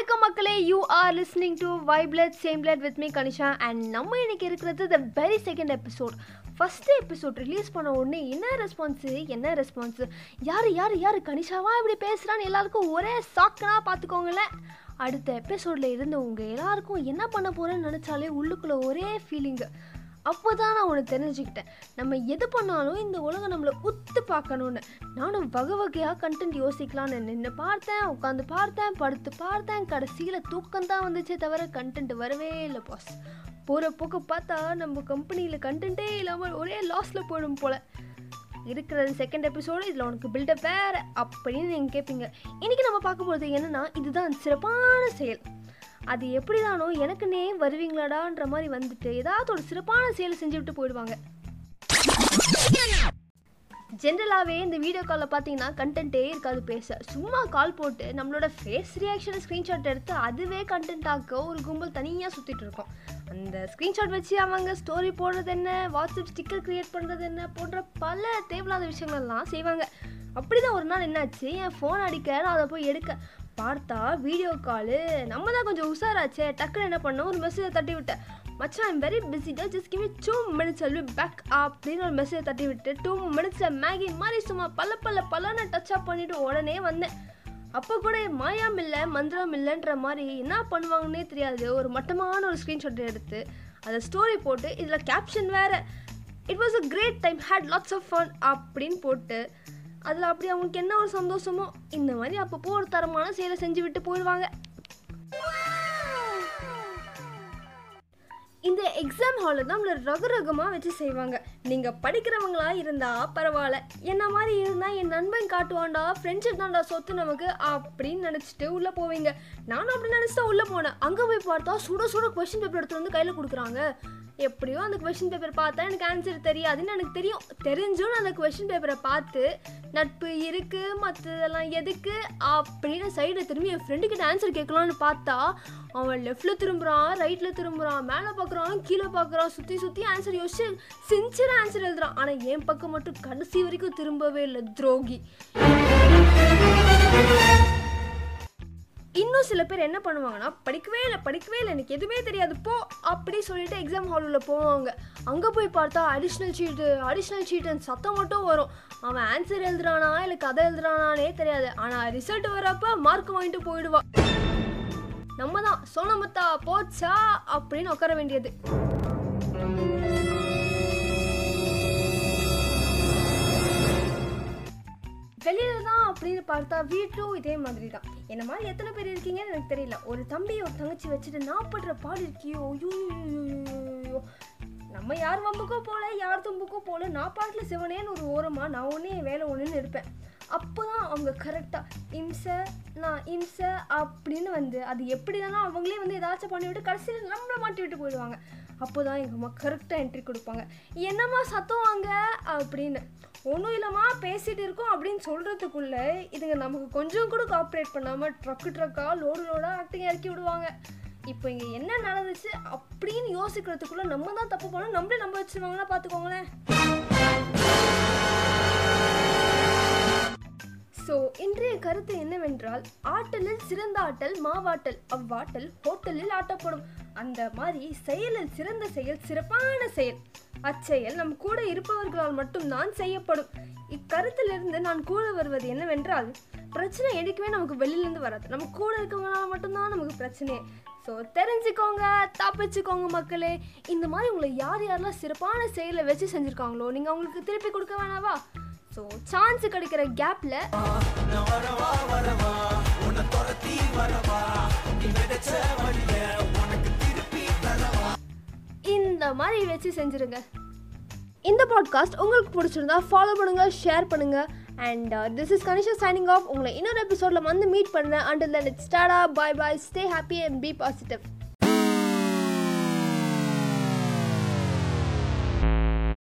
வணக்கம் மக்களே. You are listening to vibelet same blood with me Kanisha and நம்ம இன்னைக்கு இருக்கிறது the very second episode first episode release பண்ண உடனே என்ன ரெஸ்பான்ஸு என்ன ரெஸ்பான்ஸு யார் யார் யார்? கனிஷாவா இப்படி பேசுகிறான்னு எல்லாருக்கும் ஒரே சாக்கனாக பார்த்துக்கோங்களேன் அடுத்த எபிசோடில் உங்கள் எல்லாருக்கும் என்ன பண்ண போகிறேன்னு நினச்சாலே உள்ளுக்குள்ளே ஒரே ஃபீலிங்கு அப்போ தான் நான் ஒன்று தெரிஞ்சுக்கிட்டேன். நம்ம எது பண்ணாலும் இந்த உலகம் நம்மளை உத்து பார்க்கணுன்னு நானும் வகை வகையாக கண்டென்ட் யோசிக்கலான்னு நின்று பார்த்தேன் உட்காந்து பார்த்தேன் படுத்து பார்த்தேன். கடைசியில் தூக்கம் தான் வந்துச்சே தவிர கண்டென்ட் வரவே இல்லை பாஸ் போகிற போக்கு பார்த்தா நம்ம கம்பெனியில் கண்டென்ட்டே இல்லாமல் ஒரே லாஸில் போயிடும் போல். இருக்கிறது செகண்ட் எபிசோடு இதில் உனக்கு பில்டப் வேறு அப்படின்னு நீங்கள் கேட்பீங்க இன்றைக்கி நம்ம பார்க்க போகிறது என்னென்னா இதுதான் சிறப்பான செயல். அது எப்படி தானோ எனக்குன்னே வருவீங்களாடான்ற மாதிரி வந்துட்டு ஏதாவது ஒரு சிறப்பான செயலை செஞ்சுவிட்டு போயிடுவாங்க. ஜென்ரலாகவே இந்த வீடியோ காலில் பார்த்தீங்கன்னா கண்டென்ட்டே இருக்காது பேச. சும்மா கால் போட்டு நம்மளோட ஃபேஸ் ரியாக்ஷனை ஸ்க்ரீன்ஷாட் எடுத்து அதுவே கண்டென்ட் ஆக்க ஒரு கும்பல் தனியாக சுற்றிட்டு இருக்கோம். அந்த ஸ்க்ரீன்ஷாட் வச்சு அவங்க ஸ்டோரி போடுறது என்ன வாட்ஸ்அப் ஸ்டிக்கர் க்ரியேட் பண்ணுறது என்ன போன்ற பல தேவையில்லாத விஷயங்கள்லாம் செய்வாங்க. அப்படி தான் ஒரு நாள் என்னாச்சு? என் ஃபோன் அடிக்க நான் அதை போய் எடுக்க பார்த்தா வீடியோ காலு நம்ம தான் கொஞ்சம் உஷாராச்சே. டக்குன்னு என்ன பண்ணோம்? ஒரு மெசேஜை தட்டி விட்டேன். மச்சான் ஐம் வெரி பிஸி டா just give two minutes I'll back அப்படின்னு ஒரு மெசேஜ் தட்டி விட்டு டூ மினிட்ஸில் மேகி மாதிரி சும்மா பல்ல பல்ல பல்லன்னு டச் அப் உடனே வந்தேன். அப்போ கூட மாயாம் இல்லை மந்திரம் இல்லைன்ற மாதிரி என்ன பண்ணுவாங்கன்னே தெரியாது. ஒரு மட்டமான ஒரு ஸ்க்ரீன்ஷாட் எடுத்து அதை ஸ்டோரி போட்டு இதில் கேப்ஷன் வேறு. It was a great time had lots of fun அப்படின்னு போட்டு அதில் அப்படி அவங்களுக்கு என்ன ஒரு சந்தோஷமோ இந்த மாதிரி அப்பப்போ ஒரு தரமான செயலை செஞ்சு விட்டு போயிடுவாங்க. இந்த எக்ஸாம் ஹாலில் தான் நம்மளை ரக ரகமாக வச்சு செய்வாங்க. நீங்கள் படிக்கிறவங்களா இருந்தால் பரவாயில்ல. என்ன மாதிரி இருந்தால் என் நண்பன் காட்டுவான்டா ஃப்ரெண்ட்ஷிப் தான்டா சொத்து நமக்கு அப்படின்னு நினச்சிட்டு உள்ளே போவீங்க. நானும் அப்படி நினச்சி தான் உள்ளே போனேன். அங்கே போய் பார்த்தா சுட சுட கொஷின் பேப்பர் எடுத்துகிட்டு வந்து கையில் கொடுக்குறாங்க. எப்படியோ அந்த கொஷின் பேப்பர் பார்த்தா எனக்கு ஆன்சர் தெரியாதுன்னு எனக்கு தெரியும். தெரிஞ்சும் நான் அந்த கொஷின் பேப்பரை பார்த்து நட்பு இருக்குது மற்றதெல்லாம் எதுக்கு அப்படின்னு சைடில் திரும்பி என் ஃப்ரெண்டுக்கிட்ட ஆன்சர் கேட்கலான்னு பார்த்தா அவன் லெஃப்டில் திரும்புகிறான் ரைட்டில் திரும்புகிறான் மேலே பார்க்குறான் கீழே பார்க்குறான் சுற்றி சுற்றி ஆன்சர் யோசிச்சு சின்சியராக ஆன்சர் எழுதுறான். ஆனால் என் பக்கம் மட்டும் கடைசி வரைக்கும் திரும்பவே இல்லை துரோகி. இன்னும் சில பேர் என்ன பண்ணுவாங்கன்னா படிக்கவே இல்லை படிக்கவே இல்லை எனக்கு எதுவுமே தெரியாது போ அப்படி சொல்லிட்டு எக்ஸாம் ஹாலில் போவாங்க. அங்கே போய் பார்த்தா அடிஷ்னல் சீட்டு அடிஷ்னல் சீட்டுன்னு சத்தம் மட்டும் வரும். அவன் ஆன்சர் எழுதுறானா இல்லை கதை எழுதுறானானே தெரியாது. ஆனால் ரிசல்ட் வரப்ப மார்க் வாங்கிட்டு போயிடுவான் நம்ம தான் சோனமுத்தா போச்சா? அப்படின்னு உட்கார வேண்டியது. தான் பார்த்தா வீட்டும் இதே மாதிரி தான் என்ன மாதிரி எத்தனை பேர் இருக்கீங்கன்னு எனக்கு தெரியல. ஒரு தம்பி ஒரு தங்கச்சி வச்சுட்டு நான் படுற பாடு இருக்கியோ? ஐயோ நம்ம யார் வம்புக்கோ போல யார் தும்புக்கோ போல நான் பாட்டில் சிவனேன்னு ஒரு ஓரமாக நான் ஒன்றே என் வேலை ஒன்றுன்னு இருப்பேன். அப்போ தான் அவங்க கரெக்டாக இம்சை நான் இம்சை அப்படின்னு வந்து அது எப்படி தானே அவங்களே வந்து ஏதாச்சும் பண்ணி விட்டு கடைசியில் நம்மளை மாட்டி விட்டு போயிடுவாங்க. அப்போ தான் எங்கள் அம்மா கரெக்டாக என்ட்ரி கொடுப்பாங்க. என்னம்மா சத்தம் வாங்க? அப்படின்னு. ஒன்றும் இல்லைம்மா பேசிகிட்டு இருக்கோம் அப்படின்னு சொல்கிறதுக்குள்ளே இதுங்க நமக்கு கொஞ்சம் கூட காப்ரேட் பண்ணாமல் ட்ரக்கு ட்ரக்காக லோடு லோடாக ஆக்டிங் இறக்கி விடுவாங்க. இப்போ இங்கே என்ன நடந்துச்சு அப்படின்னு யோசிக்கிறதுக்குள்ளே நம்ம தான் தப்பு பண்ணோம். நம்மளே நம்ப வச்சுருவாங்கன்னா பார்த்துக்கோங்களேன் ஸோ இன்றைய கருத்து என்னவென்றால் ஆட்டலில் சிறந்த ஆட்டல் மாவாட்டல் அவ்வாட்டல் ஹோட்டலில் ஆட்டப்படும். அந்த மாதிரி செயலில் சிறந்த செயல் சிறப்பான செயல். அச்செயல் நம் கூட இருப்பவர்களால் மட்டும்தான் செய்யப்படும். இக்கருத்திலிருந்து நான் கூட வருவது என்னவென்றால் பிரச்சனை எடுக்கவே நமக்கு வெளியிலேருந்து வராது. நம்ம கூட இருக்கவங்களால மட்டும்தான் நமக்கு பிரச்சனையே. ஸோ தெரிஞ்சுக்கோங்க தப்பிச்சுக்கோங்க மக்களே. இந்த மாதிரி உங்களை யார் யாரெல்லாம் சிறப்பான செயலை வச்சு செஞ்சுருக்காங்களோ நீங்கள் அவங்களுக்கு திருப்பி கொடுக்க வேணாவா? ஸோ சான்ஸ் கிடைக்கிற கேப்பில் இந்த மாதிரி வச்சு செஞ்சுருங்க. இந்த பாட்காஸ்ட் உங்களுக்கு பிடிச்சிருந்தா ஃபாலோ பண்ணுங்க ஷேர் பண்ணுங்க. And this is Kanisha signing off உங்களை இன்னொரு எபிசோடில் வந்து மீட் பண்ணுறேன் until then it's tata bye bye stay happy and be positive